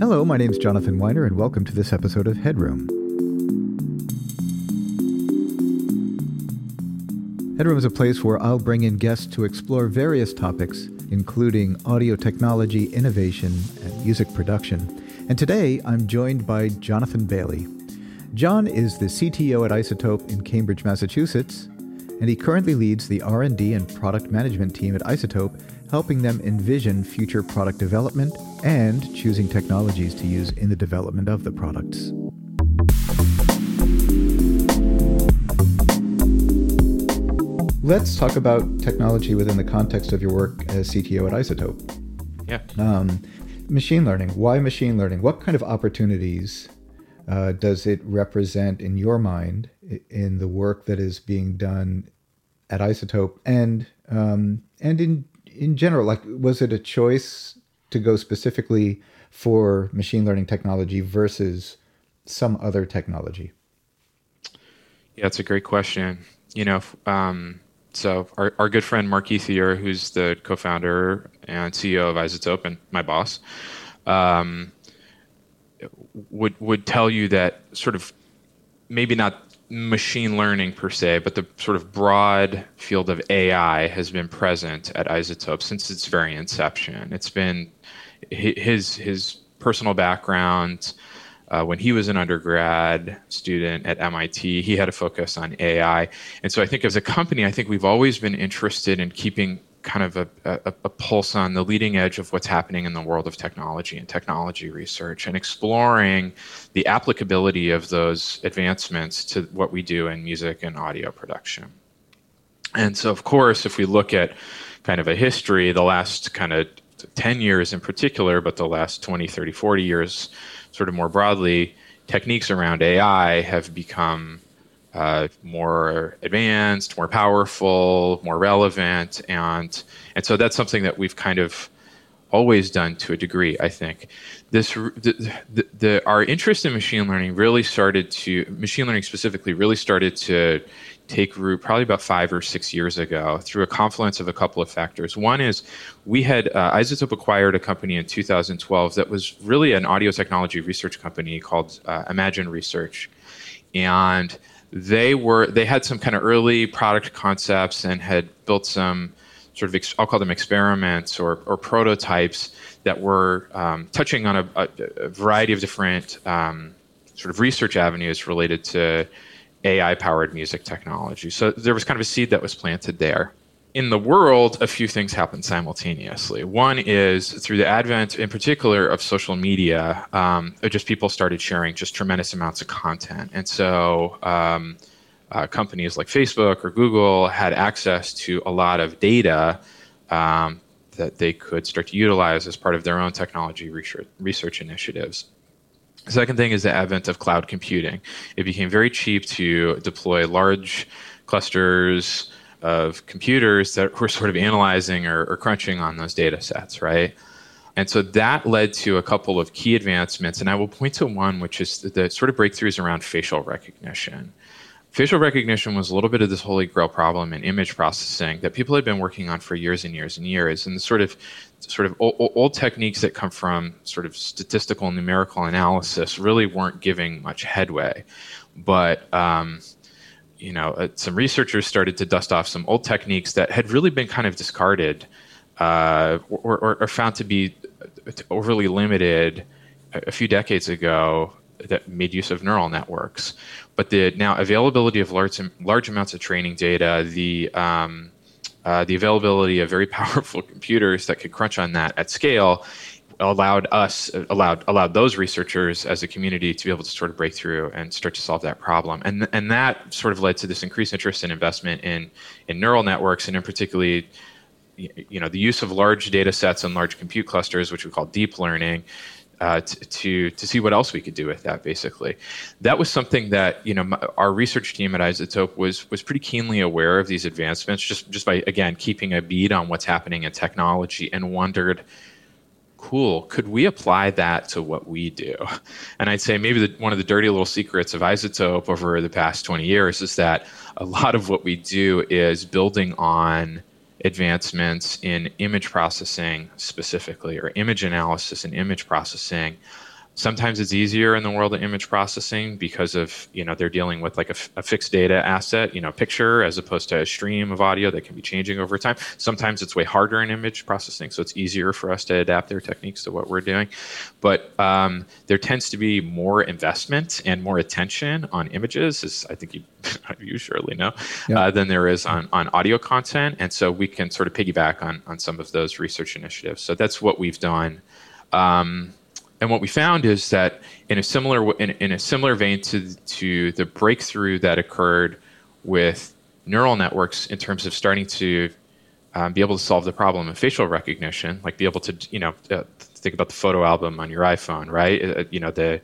Hello, my name is Jonathan Weiner, and welcome to this episode of Headroom. Headroom is a place where I'll bring in guests to explore various topics, including audio technology, innovation, and music production. And today I'm joined by Jonathan Bailey. John is the CTO at iZotope in Cambridge, Massachusetts, and he currently leads the R&D and product management team at iZotope, helping them envision future product development and choosing technologies to use in the development of the products. Let's talk about technology within the context of your work as CTO at iZotope. Yeah. Um, machine learning. Why machine learning? What kind of opportunities uh, does it represent in your mind in the work that is being done at iZotope and um, and in in general? Like, was it a choice to go specifically for machine learning technology versus some other technology? Yeah, it's a great question. You know, um, so our, our good friend Mark Ethier, who's the co-founder and CEO of iZotope and my boss, um, would would tell you that sort of maybe not machine learning per se, but the sort of broad field of AI has been present at iZotope since its very inception. It's been his his personal background. Uh, when he was an undergrad student at MIT, he had a focus on AI, and so I think as a company, I think we've always been interested in keeping kind of a, a, a, pulse on the leading edge of what's happening in the world of technology and technology research and exploring the applicability of those advancements to what we do in music and audio production. And so, of course, if we look at kind of a history, the last kind of 10 years in particular, but the last 20, 30, 40 years, sort of more broadly, techniques around AI have become uh, more advanced, more powerful, more relevant, and and so that's something that we've kind of always done to a degree. I think this the, the, the, our interest in machine learning really started to machine learning specifically really started to take root probably about five or six years ago through a confluence of a couple of factors. One is we had uh, iZotope acquired a company in 2012 that was really an audio technology research company called uh, Imagine Research, and they were they had some kind of early product concepts and had built some sort of I'll call them experiments or, or prototypes that were um, touching on a, a, a, variety of different um, sort of research avenues related to AI powered music technology. So there was kind of a seed that was planted there in the world, a few things happen simultaneously. One is through the advent, in particular, of social media, um, just people started sharing just tremendous amounts of content. And so um, uh, companies like Facebook or Google had access to a lot of data um, that they could start to utilize as part of their own technology research, research initiatives. Second thing is the advent of cloud computing. It became very cheap to deploy large clusters of computers that were sort of analyzing or, or crunching on those data sets, right? And so that led to a couple of key advancements. And I will point to one, which is the, the sort of breakthroughs around facial recognition. Facial recognition was a little bit of this holy grail problem in image processing that people had been working on for years and years and years. And the sort of sort of old, old techniques that come from sort of statistical and numerical analysis really weren't giving much headway. But um, you know, uh, some researchers started to dust off some old techniques that had really been kind of discarded uh, or, or, or, found to be overly limited a, a few decades ago that made use of neural networks. But the now availability of large large amounts of training data, the um, uh, the availability of very powerful computers that could crunch on that at scale allowed us allowed allowed those researchers as a community to be able to sort of break through and start to solve that problem. And and that sort of led to this increased interest and investment in in neural networks and in particularly you know the use of large data sets and large compute clusters which we call deep learning uh, to, to to see what else we could do with that. Basically, that was something that you know our research team at iZotope was was pretty keenly aware of these advancements, just just by again keeping a bead on what's happening in technology, and wondered cool could we apply that to what we do and i'd say maybe the, one of the dirty little secrets of iZotope over the past 20 years is that a lot of what we do is building on advancements in image processing specifically or image analysis and image processing Sometimes it's easier in the world of image processing because of you know they're dealing with like a, a, fixed data asset, you know, picture as opposed to a stream of audio that can be changing over time. Sometimes it's way harder in image processing, so it's easier for us to adapt their techniques to what we're doing. But um, there tends to be more investment and more attention on images, as I think you you surely know, yeah. uh, than there is on on audio content, and so we can sort of piggyback on on some of those research initiatives. So that's what we've done. Um, and what we found is that in a similar in, in a similar vein to to the breakthrough that occurred with neural networks in terms of starting to um, be able to solve the problem of facial recognition, like be able to you know uh, think about the photo album on your iPhone, right? Uh, you know the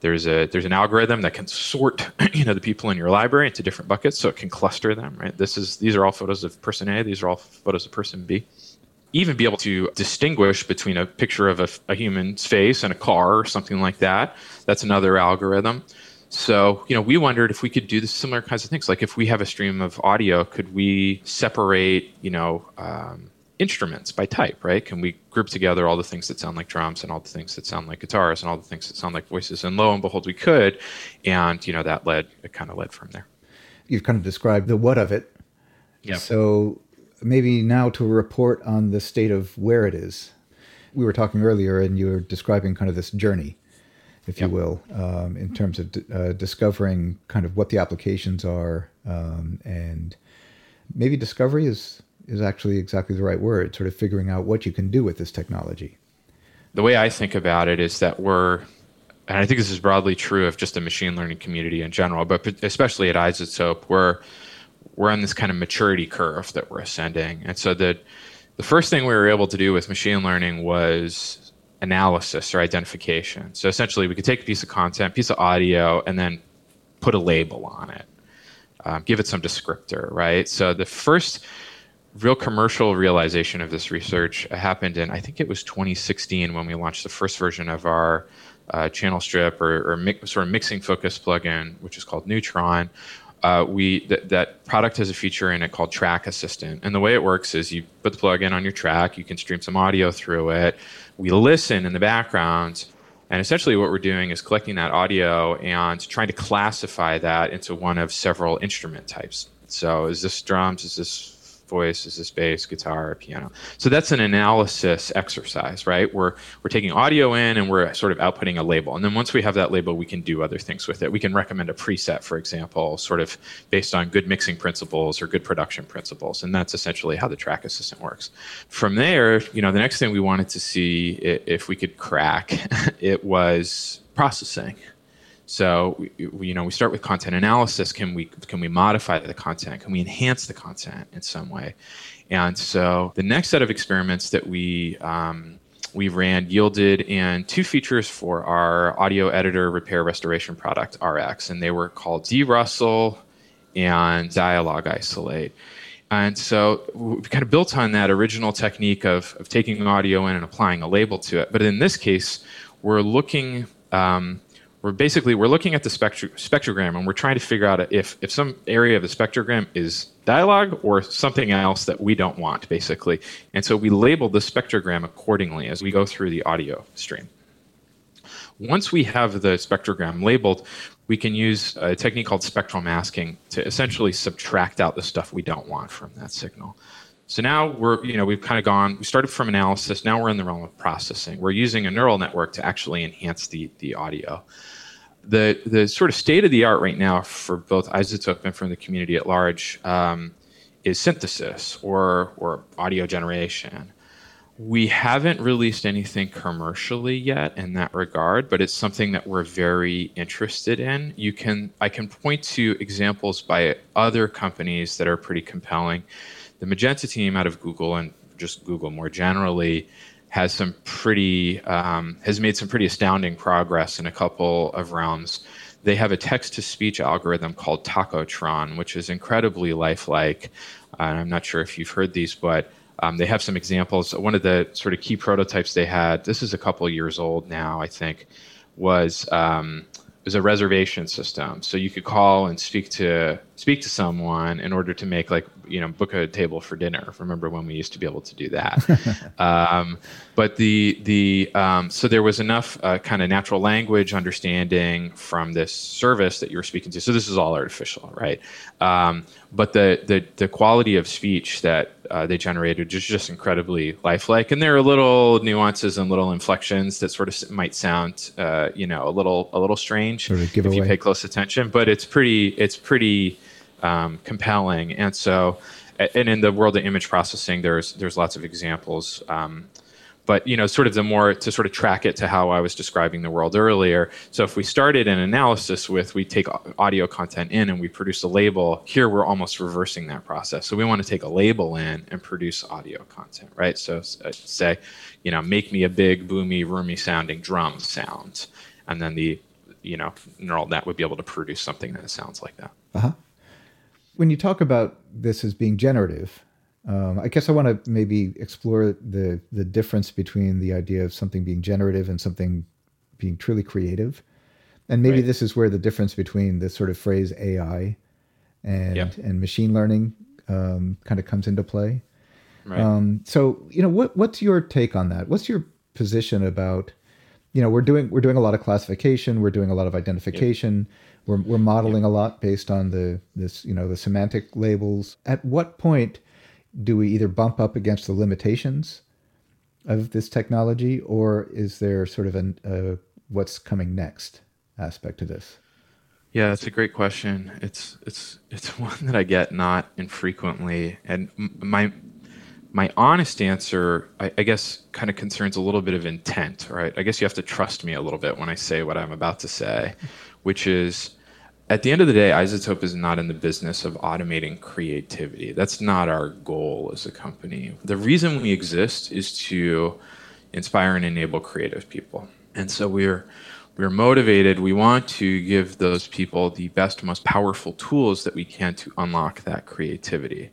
there's a there's an algorithm that can sort you know the people in your library into different buckets, so it can cluster them, right? This is these are all photos of person A, these are all photos of person B even be able to distinguish between a picture of a, a, human's face and a car or something like that. That's another algorithm. So, you know, we wondered if we could do the similar kinds of things. Like if we have a stream of audio, could we separate, you know, um, instruments by type, right? Can we group together all the things that sound like drums and all the things that sound like guitars and all the things that sound like voices? And lo and behold, we could. And, you know, that led, it kind of led from there. You've kind of described the what of it. Yeah. So maybe now to report on the state of where it is. We were talking earlier, and you were describing kind of this journey, if yep. you will, um, in terms of d- uh, discovering kind of what the applications are, um, and maybe discovery is is actually exactly the right word. Sort of figuring out what you can do with this technology. The way I think about it is that we're and I think this is broadly true of just the machine learning community in general, but especially at iZotope, we're we're on this kind of maturity curve that we're ascending. And so the the first thing we were able to do with machine learning was analysis or identification. So essentially, we could take a piece of content, piece of audio, and then put a label on it, um, give it some descriptor, right? So the first real commercial realization of this research happened in I think it was 2016 when we launched the first version of our uh, channel strip or, or mi- sort of mixing focus plugin, which is called Neutron, uh, we th- that product has a feature in it called Track Assistant, and the way it works is you put the plug in on your track, you can stream some audio through it. We listen in the background, and essentially what we're doing is collecting that audio and trying to classify that into one of several instrument types. So, is this drums? Is this voice? Is this bass, guitar, or piano? So that's an analysis exercise, right? We're we're taking audio in and we're sort of outputting a label, and then once we have that label, we can do other things with it. We can recommend a preset, for example, sort of based on good mixing principles or good production principles, and that's essentially how the track assistant works. From there, you know, the next thing we wanted to see if we could crack it was processing so you know we start with content analysis. Can we can we modify the content? Can we enhance the content in some way? And so the next set of experiments that we um, we ran yielded in two features for our audio editor repair restoration product RX, and they were called De-rustle and Dialogue Isolate. And so we kind of built on that original technique of, of taking audio in and applying a label to it. But in this case, we're looking um, we're basically we're looking at the spectro- spectrogram and we're trying to figure out if if some area of the spectrogram is dialogue or something else that we don't want basically. And so we label the spectrogram accordingly as we go through the audio stream. Once we have the spectrogram labeled we can use a technique called spectral masking to essentially subtract out the stuff we don't want from that signal so now we're, you know, we've kind of gone, we started from analysis, now we're in the realm of processing. We're using a neural network to actually enhance the, the audio. The, the sort of state of the art right now for both iZotope and from the community at large um, is synthesis or, or audio generation. We haven't released anything commercially yet in that regard, but it's something that we're very interested in. You can I can point to examples by other companies that are pretty compelling the Magenta team out of Google and just Google more generally has some pretty um, has made some pretty astounding progress in a couple of realms. They have a text to speech algorithm called Tacotron, which is incredibly lifelike. Uh, I'm not sure if you've heard these, but um, they have some examples. One of the sort of key prototypes they had, this is a couple years old now, I think, was um, was a reservation system. So you could call and speak to speak to someone in order to make like you know book a table for dinner. Remember when we used to be able to do that? um, but the the um, so there was enough uh, kind of natural language understanding from this service that you were speaking to. So this is all artificial, right? Um, but the, the the quality of speech that uh, they generated is just incredibly lifelike, and there are little nuances and little inflections that sort of might sound, uh, you know, a little a little strange sort of if you pay close attention. But it's pretty it's pretty um, compelling, and so and in the world of image processing, there's there's lots of examples. Um, but you know sort of the more to sort of track it to how i was describing the world earlier. So if we started an analysis with we take audio content in and we produce a label here we're almost reversing that process. So we want to take a label in and produce audio content right? So uh, say you know make me a big boomy roomy sounding drum sound. And then the you know neural net would be able to produce something that sounds like that. Uh-huh when you talk about this as being generative um, I guess I want to maybe explore the the difference between the idea of something being generative and something being truly creative, and maybe right. this is where the difference between the sort of phrase AI and yep. and machine learning um, kind of comes into play. Right. Um, so you know what what's your take on that? What's your position about you know we're doing we're doing a lot of classification, we're doing a lot of identification. Yep. We're, we're modeling yep. a lot based on the this you know the semantic labels. At what point do we either bump up against the limitations of this technology, or is there sort of a uh, what's coming next aspect to this? Yeah, that's a great question. It's it's it's one that I get not infrequently, and my my honest answer, I, I guess, kind of concerns a little bit of intent. Right? I guess you have to trust me a little bit when I say what I'm about to say, which is at the end of the day, iZotope is not in the business of automating creativity. That's not our goal as a company. The reason we exist is to inspire and enable creative people. And so we're we're motivated. We want to give those people the best, most powerful tools that we can to unlock that creativity.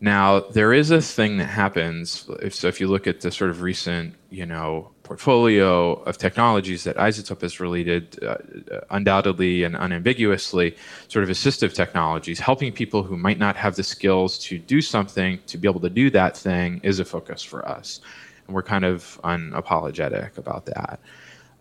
Now, there is a thing that happens. If, so, if you look at the sort of recent, you know, portfolio of technologies that iZotope has related uh, undoubtedly and unambiguously sort of assistive technologies helping people who might not have the skills to do something to be able to do that thing is a focus for us and we're kind of unapologetic about that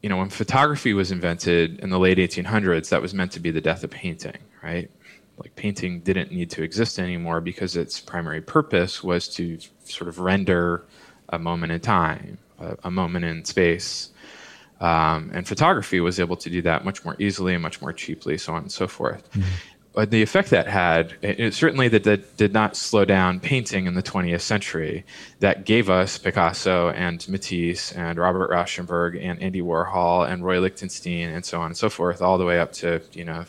you know when photography was invented in the late 1800s that was meant to be the death of painting right like painting didn't need to exist anymore because its primary purpose was to sort of render a moment in time a, a moment in space. Um, and photography was able to do that much more easily and much more cheaply, so on and so forth. Mm-hmm. But the effect that had, it, it, certainly that, that did not slow down painting in the 20th century. That gave us Picasso and Matisse and Robert Rauschenberg and Andy Warhol and Roy Lichtenstein and so on and so forth, all the way up to you know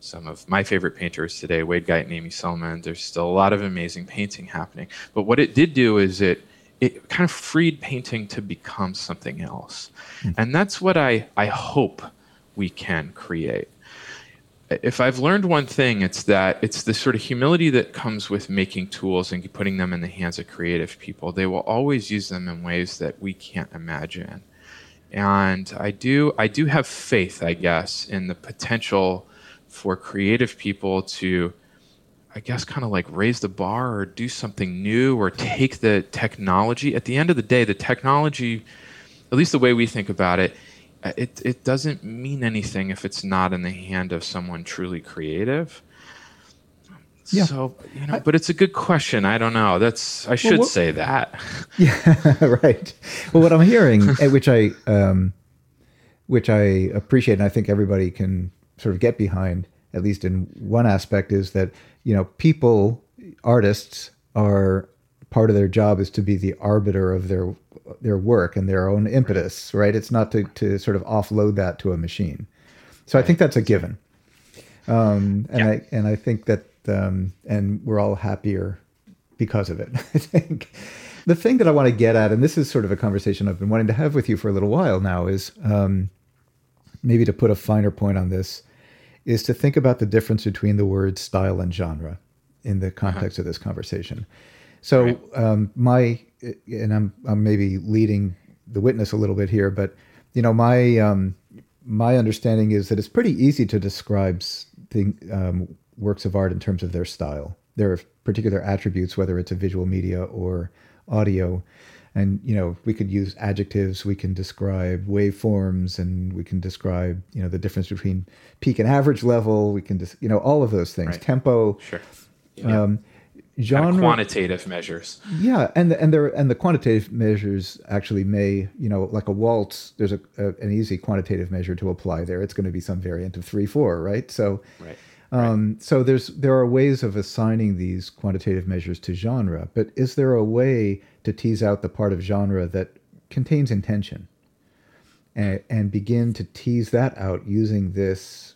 some of my favorite painters today, Wade Guyton and Amy Sillman. There's still a lot of amazing painting happening. But what it did do is it it kind of freed painting to become something else. Mm. And that's what I, I hope we can create. If I've learned one thing, it's that it's the sort of humility that comes with making tools and putting them in the hands of creative people. They will always use them in ways that we can't imagine. And I do I do have faith, I guess, in the potential for creative people to I guess, kind of like raise the bar or do something new or take the technology. At the end of the day, the technology, at least the way we think about it, uh, it, it doesn't mean anything if it's not in the hand of someone truly creative. Yeah. So, you know, I, but it's a good question. I don't know. That's I should well, what, say that. Yeah, right. Well, what I'm hearing, eh, which I um, which I appreciate, and I think everybody can sort of get behind, at least in one aspect, is that you know, people, artists are part of their job is to be the arbiter of their their work and their own impetus, right? It's not to, to sort of offload that to a machine. So I think that's a given. Um, and yeah. I and I think that um, and we're all happier because of it. I think the thing that I want to get at, and this is sort of a conversation I've been wanting to have with you for a little while now, is um, maybe to put a finer point on this is to think about the difference between the words style and genre in the uh-huh. context uh-huh. of this conversation. So right. um, my and I'm I'm maybe leading the witness a little bit here, but you know my um, my understanding is that it's pretty easy to describe thing, um, works of art in terms of their style. There are particular attributes, whether it's a visual media or audio. And you know, we could use adjectives. We can describe waveforms, and we can describe you know the difference between peak and average level. We can just you know all of those things. Right. Tempo. Sure. Yeah. Um, genre kind of quantitative measures yeah and the, and there and the quantitative measures actually may you know like a waltz there's a, a, an easy quantitative measure to apply there it's going to be some variant of 3 4 right so right. Um, right. so there's there are ways of assigning these quantitative measures to genre but is there a way to tease out the part of genre that contains intention and, and begin to tease that out using this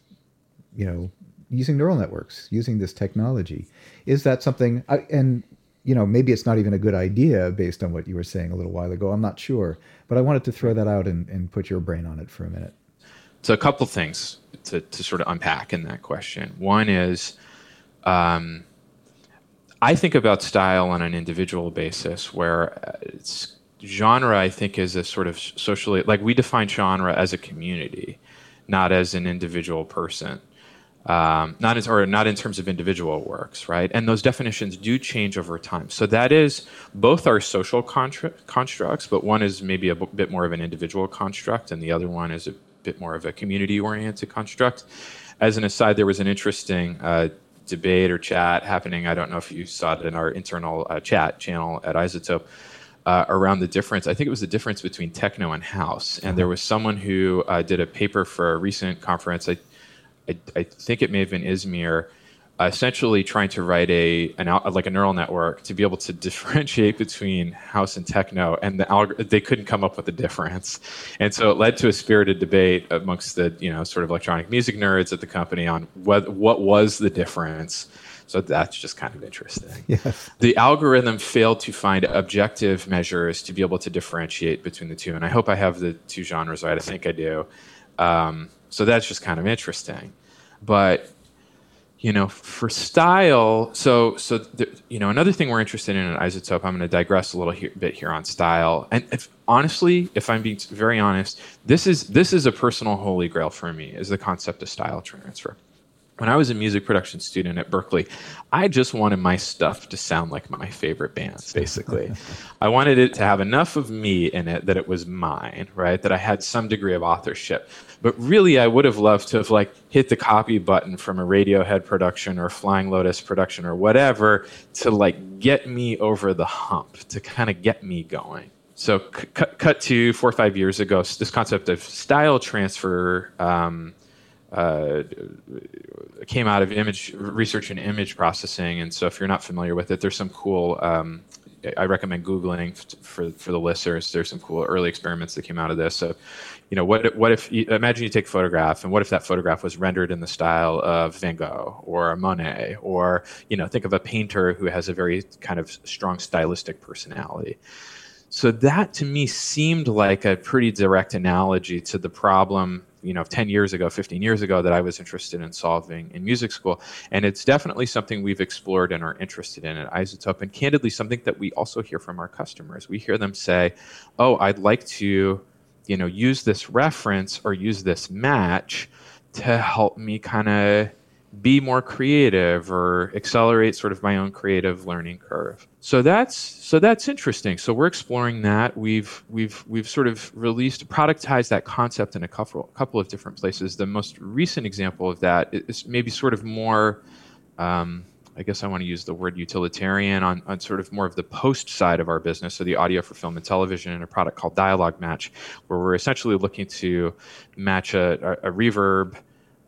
you know using neural networks, using this technology. Is that something? I, and you know, maybe it's not even a good idea based on what you were saying a little while ago. I'm not sure, but I wanted to throw that out and, and put your brain on it for a minute. So a couple things to, to sort of unpack in that question. One is, um, I think about style on an individual basis, where it's genre. I think is a sort of socially like we define genre as a community, not as an individual person um, not in, or not in terms of individual works, right? And those definitions do change over time. So that is both our social contra- constructs, but one is maybe a b- bit more of an individual construct, and the other one is a bit more of a community-oriented construct. As an aside, there was an interesting uh, debate or chat happening. I don't know if you saw it in our internal uh, chat channel at iZotope. Uh, around the difference, I think it was the difference between techno and house. And there was someone who uh, did a paper for a recent conference. I I, I think it may have been ISMIR, essentially trying to write a an like a neural network to be able to differentiate between house and techno, and the they couldn't come up with a difference, and so it led to a spirited debate amongst the you know sort of electronic music nerds at the company on what what was the difference. So that's just kind of interesting. Yes. The algorithm failed to find objective measures to be able to differentiate between the two, and I hope I have the two genres right. I think I do. Um, so that's just kind of interesting. But you know, for style, so so you know, another thing we're interested in at iZotope. I'm going to digress a little bit here on style. And if, honestly, if I'm being very honest, this is this is a personal holy grail for me. Is the concept of style transfer when I was a music production student at Berklee, I just wanted my stuff to sound like my favorite bands, basically. I wanted it to have enough of me in it that it was mine, right? That I had some degree of authorship. But really, I would have loved to have like hit the copy button from a Radiohead production or Flying Lotus production or whatever to like get me over the hump, to kind of get me going. So, c- cut to four or five years ago, this concept of style transfer um, uh, came out of image research and image processing. And so, if you're not familiar with it, there's some cool. Um, I recommend googling for for the listeners. There's some cool early experiments that came out of this. So, you know, what what if you, imagine you take a photograph, and what if that photograph was rendered in the style of Van Gogh or Monet, or you know, think of a painter who has a very kind of strong stylistic personality. So that to me seemed like a pretty direct analogy to the problem you know 10 years ago 15 years ago that i was interested in solving in music school. And it's definitely something we've explored and are interested in at iZotope and candidly something that we also hear from our customers. We hear them say oh i'd like to you know use this reference or use this match to help me kind of be more creative or accelerate sort of my own creative learning curve. So that's so that's interesting. So we're exploring that. We've we've we've sort of released productized that concept in a couple couple of different places. The most recent example of that is maybe sort of more um, I guess I want to use the word utilitarian on, on sort of more of the post side of our business, so the audio for film and television, and a product called Dialogue Match, where we're essentially looking to match a, a, a reverb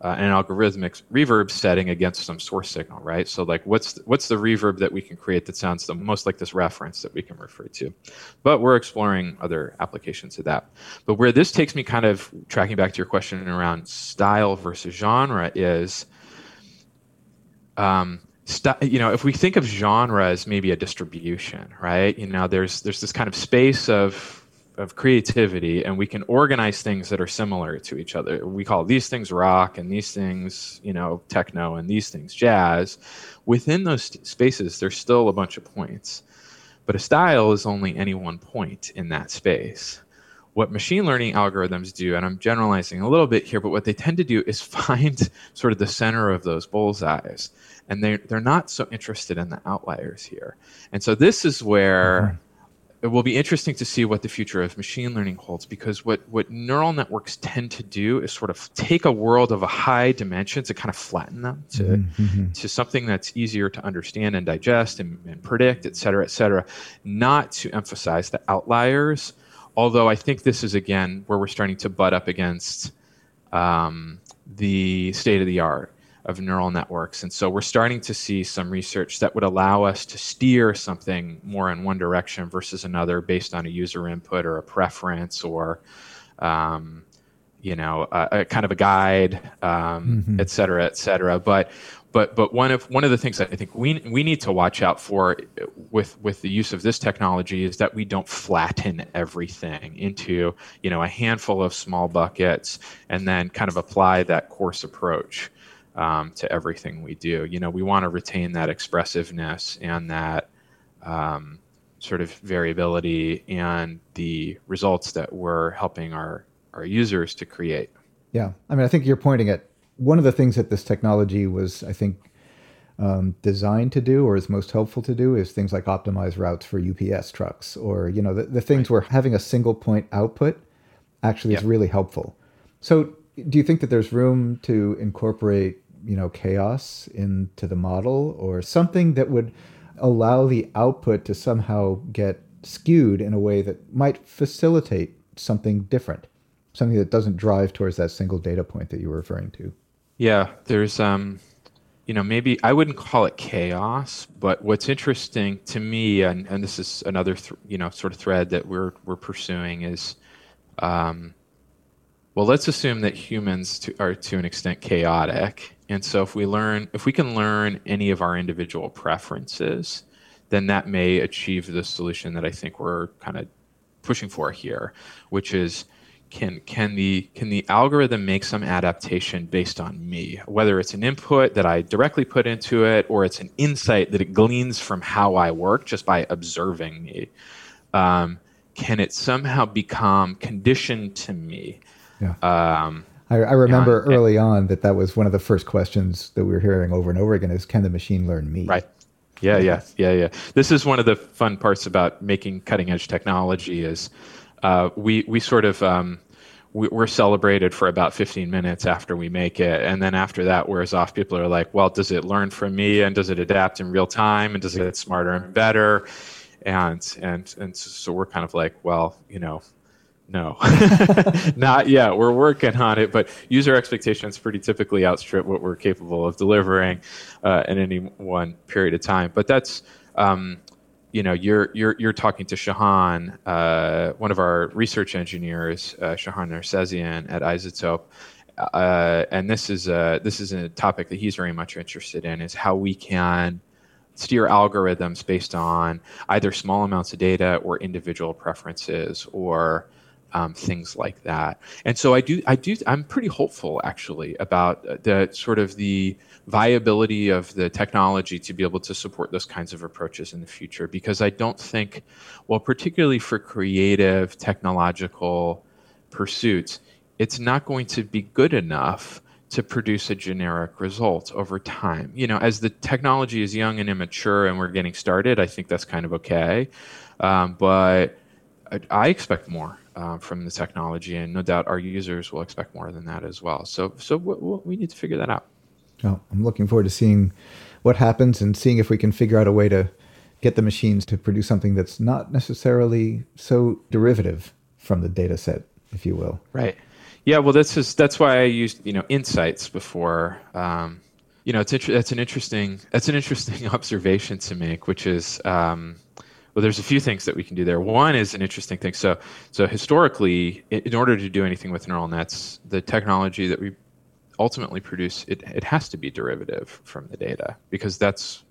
uh, an algorithmic reverb setting against some source signal, right? So like, what's what's the reverb that we can create that sounds the most like this reference that we can refer to? But we're exploring other applications of that. But where this takes me, kind of tracking back to your question around style versus genre, is, um, st- you know, if we think of genre as maybe a distribution, right? You know, there's there's this kind of space of of creativity and we can organize things that are similar to each other. We call these things rock and these things, you know, techno and these things jazz. Within those spaces, there's still a bunch of points. But a style is only any one point in that space. what machine learning algorithms do, and I'm generalizing a little bit here, but what they tend to do is find sort of the center of those bullseyes. And they're, they're not so interested in the outliers here. And so this is where mm-hmm. It will be interesting to see what the future of machine learning holds because what, what neural networks tend to do is sort of take a world of a high dimensions and kind of flatten them to, mm-hmm. to something that's easier to understand and digest and, and predict, et cetera, et cetera, not to emphasize the outliers although I think this is again where we're starting to butt up against um, the state of the art of neural networks. And so we're starting to see some research that would allow us to steer something more in one direction versus another based on a user input or a preference or, um, you know, a, a, kind of a guide, um, mm-hmm. et cetera, et cetera. But but but one of one of the things that I think we we need to watch out for with with the use of this technology is that we don't flatten everything into you know a handful of small buckets and then kind of apply that coarse approach um, to everything we do. You know, we want to retain that expressiveness and that um, sort of variability and the results that we're helping our our users to create. Yeah, I mean, I think you're pointing at one of the things that this technology was, I think, um, designed to do or is most helpful to do is things like optimize routes for UPS trucks or you know the, the things right. where having a single point output actually yep. is really helpful. So do you think that there's room to incorporate you know chaos into the model or something that would allow the output to somehow get skewed in a way that might facilitate something different, something that doesn't drive towards that single data point that you were referring to? Yeah, there's um, you know, maybe I wouldn't call it chaos, but what's interesting to me, and, and this is another, th- you know, sort of thread that we're we're pursuing is, um, well, let's assume that humans to, are to an extent chaotic, and so if we learn, if we can learn any of our individual preferences, then that may achieve the solution that I think we're kind of pushing for here, which is can can the can the algorithm make some adaptation based on me? Whether it's an input that i directly put into it or it's an insight that it gleans from how i work just by observing me. Um, can it somehow become conditioned to me? Yeah. Um, I, I, remember and, early on that that was one of the first questions that we were hearing over and over again is can the machine learn me? Right. Yeah yeah yeah yeah. This is one of the fun parts about making cutting edge technology is uh, we we sort of um, we're celebrated for about 15 minutes after we make it. And then after that wears off people are like well does it learn from me? And does it adapt in real time? And does it get smarter and better? And and and so we're kind of like well you know no. Not yet. We're working on it but user expectations pretty typically outstrip what we're capable of delivering uh, in any one period of time. But that's um, you know, you're you're you're talking to Shahan, uh, one of our research engineers, uh, Shahan Nercessian at iZotope, uh, and this is a this is a topic that he's very much interested in is how we can steer algorithms based on either small amounts of data or individual preferences or um, things like that. And so I do, I do, I'm pretty hopeful actually about the sort of the viability of the technology to be able to support those kinds of approaches in the future. Because I don't think, well, particularly for creative technological pursuits, it's not going to be good enough to produce a generic result over time. You know, as the technology is young and immature and we're getting started, I think that's kind of okay. Um, but I, I expect more uh, from the technology, and no doubt our users will expect more than that as well. So, so we, we need to figure that out. Oh, I'm looking forward to seeing what happens and seeing if we can figure out a way to get the machines to produce something that's not necessarily so derivative from the data set, if you will. Right. Yeah. Well, that's just, that's why I used you know insights before. Um, you know, it's inter- that's an interesting that's an interesting observation to make, which is um, well, there's a few things that we can do there. One is an interesting thing. So, so historically, in order to do anything with neural nets, the technology that we ultimately produce, it, it has to be derivative from the data because that's,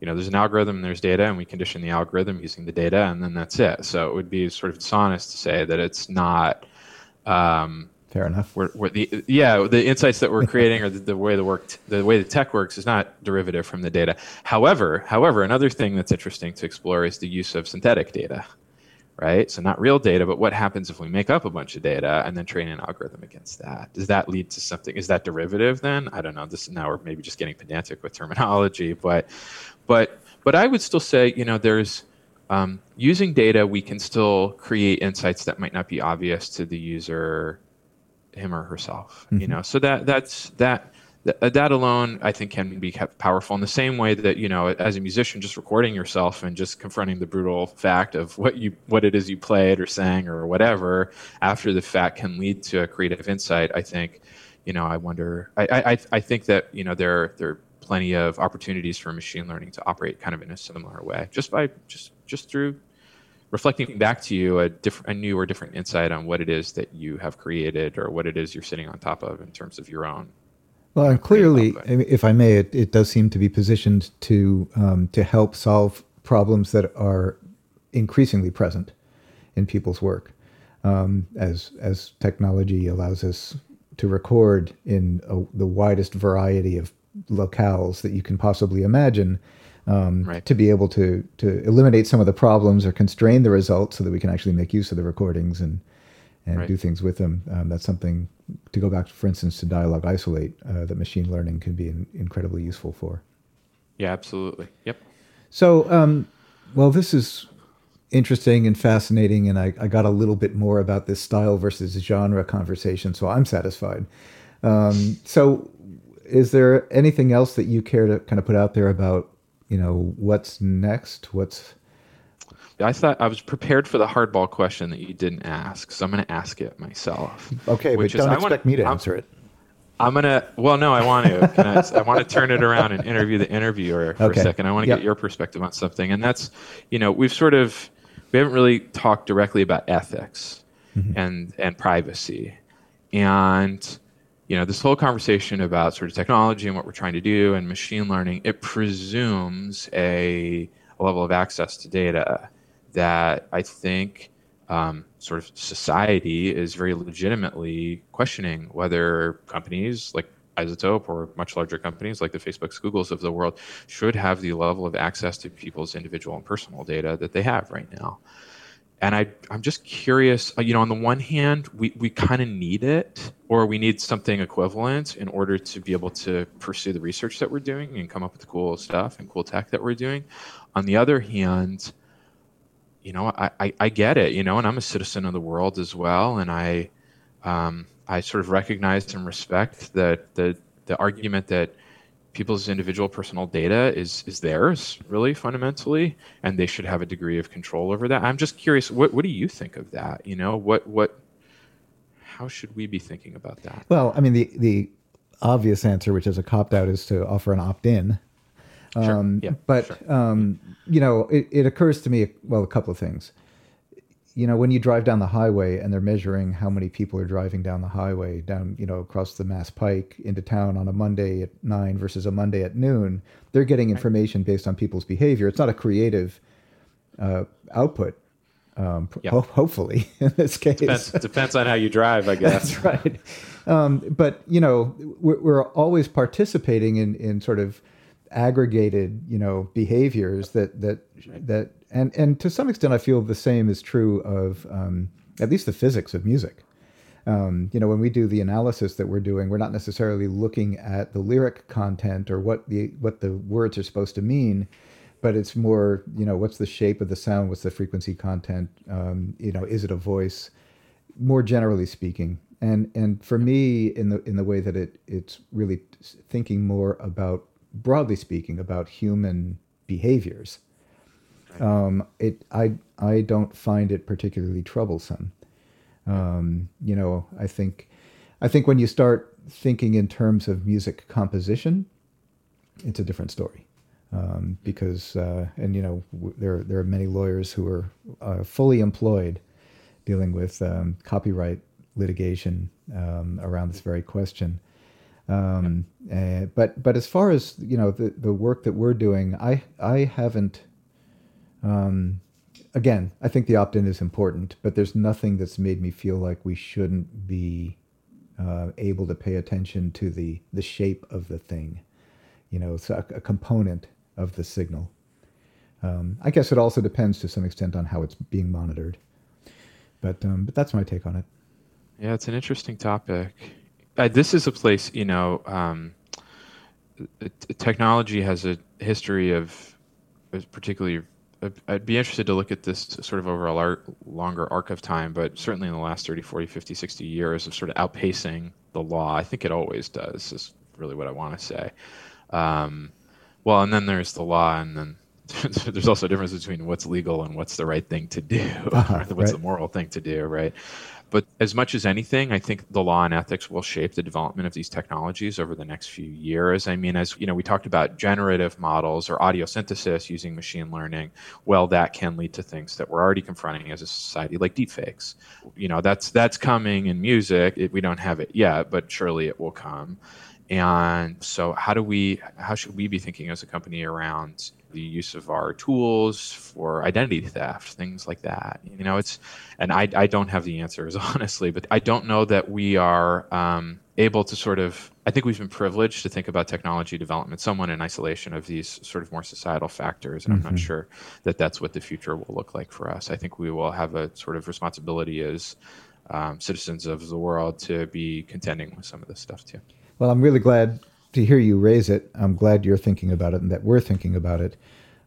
you know, there's an algorithm and there's data, and we condition the algorithm using the data, and then that's it. So it would be sort of dishonest to say that it's not. Um, Fair enough. We're, we're the, yeah, the insights that we're creating or the, the, way the work, the way the tech works is not derivative from the data. However, however, another thing that's interesting to explore is the use of synthetic data, right? So not real data, but what happens if we make up a bunch of data and then train an algorithm against that? Does that lead to something? Is that derivative then? I don't know. This now we're maybe just getting pedantic with terminology, but but but I would still say, you know, there's um, using data, we can still create insights that might not be obvious to the user, him or herself. Mm-hmm. You know, so that that's that uh, that alone i think can be kept powerful in the same way that you know as a musician just recording yourself and just confronting the brutal fact of what you what it is you played or sang or whatever after the fact can lead to a creative insight i think you know i wonder i i i think that you know there there are plenty of opportunities for machine learning to operate kind of in a similar way just by just just through reflecting back to you a different a new or different insight on what it is that you have created or what it is you're sitting on top of in terms of your own well, and clearly, if I may, it, it does seem to be positioned to um, to help solve problems that are increasingly present in people's work, um, as as technology allows us to record in a, the widest variety of locales that you can possibly imagine. Um, right. To be able to to eliminate some of the problems or constrain the results, so that we can actually make use of the recordings and and right. do things with them. Um, that's something to go back, for instance, to dialogue isolate uh, that machine learning can be in, incredibly useful for. Yeah, absolutely. Yep. So, um, well, this is interesting and fascinating, and I, I, got a little bit more about this style versus genre conversation, so I'm satisfied. Um, so, is there anything else that you care to kind of put out there about, you know, what's next? What's I thought I was prepared for the hardball question that you didn't ask, so I'm going to ask it myself. Okay, but don't is, expect wanna, me to answer it. I'm gonna. Well, no, I want to. I, I, want to turn it around and interview the interviewer for okay. a second. I want to yep. get your perspective on something, and that's, you know, we've sort of we haven't really talked directly about ethics mm-hmm. and and privacy, and you know, this whole conversation about sort of technology and what we're trying to do and machine learning, it presumes a, a level of access to data that I think um, sort of society is very legitimately questioning whether companies like iZotope or much larger companies like the Facebooks, Googles of the world should have the level of access to people's individual and personal data that they have right now. And I, I'm just curious, uh, you know, on the one hand, we, we kind of need it, or we need something equivalent in order to be able to pursue the research that we're doing and come up with the cool stuff and cool tech that we're doing. On the other hand, you know, I, I, I, get it, you know, and I'm a citizen of the world as well. And I, um, I sort of recognize and respect that the, the argument that people's individual personal data is, is theirs really fundamentally, and they should have a degree of control over that. I'm just curious, what, what do you think of that? You know, what, what, how should we be thinking about that? Well, I mean, the, the obvious answer, which is a cop out is to offer an opt in um, sure. Yeah, but sure. um, you know, it, it, occurs to me well a couple of things. You know, when you drive down the highway and they're measuring how many people are driving down the highway down, you know, across the Mass Pike into town on a Monday at nine versus a Monday at noon, they're getting information based on people's behavior. It's not a creative uh, output. Um, yep. ho- hopefully, in this case, depends, depends, on how you drive, I guess. That's right. Um, but you know, we're, we're always participating in in sort of aggregated you know behaviors that that that and and to some extent I feel the same is true of um, at least the physics of music. Um, you know, when we do the analysis that we're doing, we're not necessarily looking at the lyric content or what the what the words are supposed to mean, but it's more you know what's the shape of the sound, what's the frequency content, um, you know, is it a voice? More generally speaking, and and for me, in the in the way that it it's really thinking more about broadly speaking, about human behaviors. Um, it I I don't find it particularly troublesome. Um, you know, I think I think when you start thinking in terms of music composition, it's a different story. Um, because uh, and you know w- there there are many lawyers who are uh, fully employed dealing with um, copyright litigation um, around this very question. Um, uh, but but as far as you know the, the work that we're doing, I I haven't. Um, again, I think the opt-in is important, but there's nothing that's made me feel like we shouldn't be uh, able to pay attention to the the shape of the thing. You know, it's a, a component of the signal. Um, I guess it also depends to some extent on how it's being monitored. But um, but that's my take on it. Yeah, it's an interesting topic. Uh, this is a place, you know, um, technology has a history of, particularly. I'd be interested to look at this sort of over a longer arc of time, but certainly in the last 30, 40, 50, 60 years of sort of outpacing the law. I think it always does, is really what I want to say. Um, well, and then there's the law, and then there's also a difference between what's legal and what's the right thing to do, uh-huh, what's right. the moral thing to do, right? But as much as anything, I think the law and ethics will shape the development of these technologies over the next few years. I mean, as you know, we talked about generative models or audio synthesis using machine learning. Well, that can lead to things that we're already confronting as a society, like deepfakes. You know, that's that's coming in music. It, we don't have it yet, but surely it will come. And so, how do we? How should we be thinking as a company around the use of our tools for identity theft, things like that. You know, it's, and I, I don't have the answers, honestly, but I don't know that we are um, able to sort of, I think we've been privileged to think about technology development somewhat in isolation of these sort of more societal factors. And mm-hmm. I'm not mm-hmm. sure that that's what the future will look like for us. I think we will have a sort of responsibility as um, citizens of the world to be contending with some of this stuff too. Well, I'm really glad to hear you raise it. I'm glad you're thinking about it and that we're thinking about it.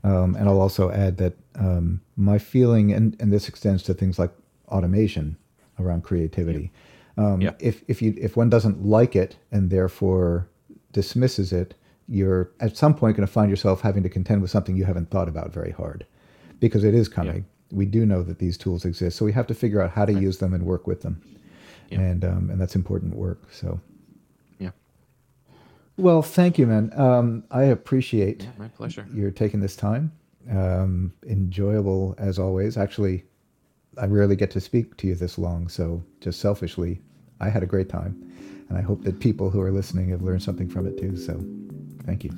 Um, and I'll also add that um, my feeling, and, and this extends to things like automation around creativity. Yeah. Um, yeah. If if you if one doesn't like it and therefore dismisses it, you're at some point going to find yourself having to contend with something you haven't thought about very hard, because it is coming. Yeah. We do know that these tools exist, so we have to figure out how to right. use them and work with them, and um, and that's important work. So well, thank you, man. Um, I appreciate yeah, my pleasure. You're taking this time. Um, enjoyable as always. Actually, I rarely get to speak to you this long, so just selfishly, I had a great time, and I hope that people who are listening have learned something from it too. So, thank you.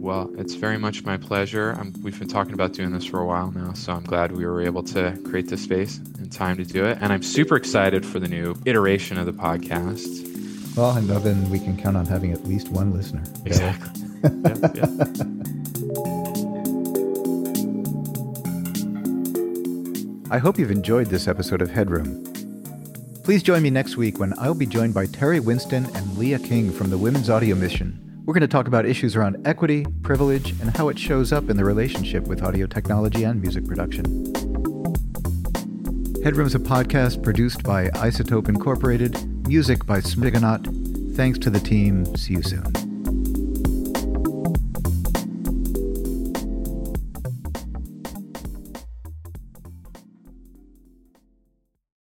Well, it's very much my pleasure. I'm, we've been talking about doing this for a while now, so I'm glad we were able to create this space and time to do it. And I'm super excited for the new iteration of the podcast. Well, and then we can count on having at least one listener. Exactly. yeah, yeah. I hope you've enjoyed this episode of Headroom. Please join me next week when I'll be joined by Terri Winston and Leah King from the Women's Audio Mission. We're going to talk about issues around equity, privilege, and how it shows up in the relationship with audio technology and music production. Headroom's a podcast produced by iZotope Incorporated Music by Smigonaut. Thanks to the team. See you soon.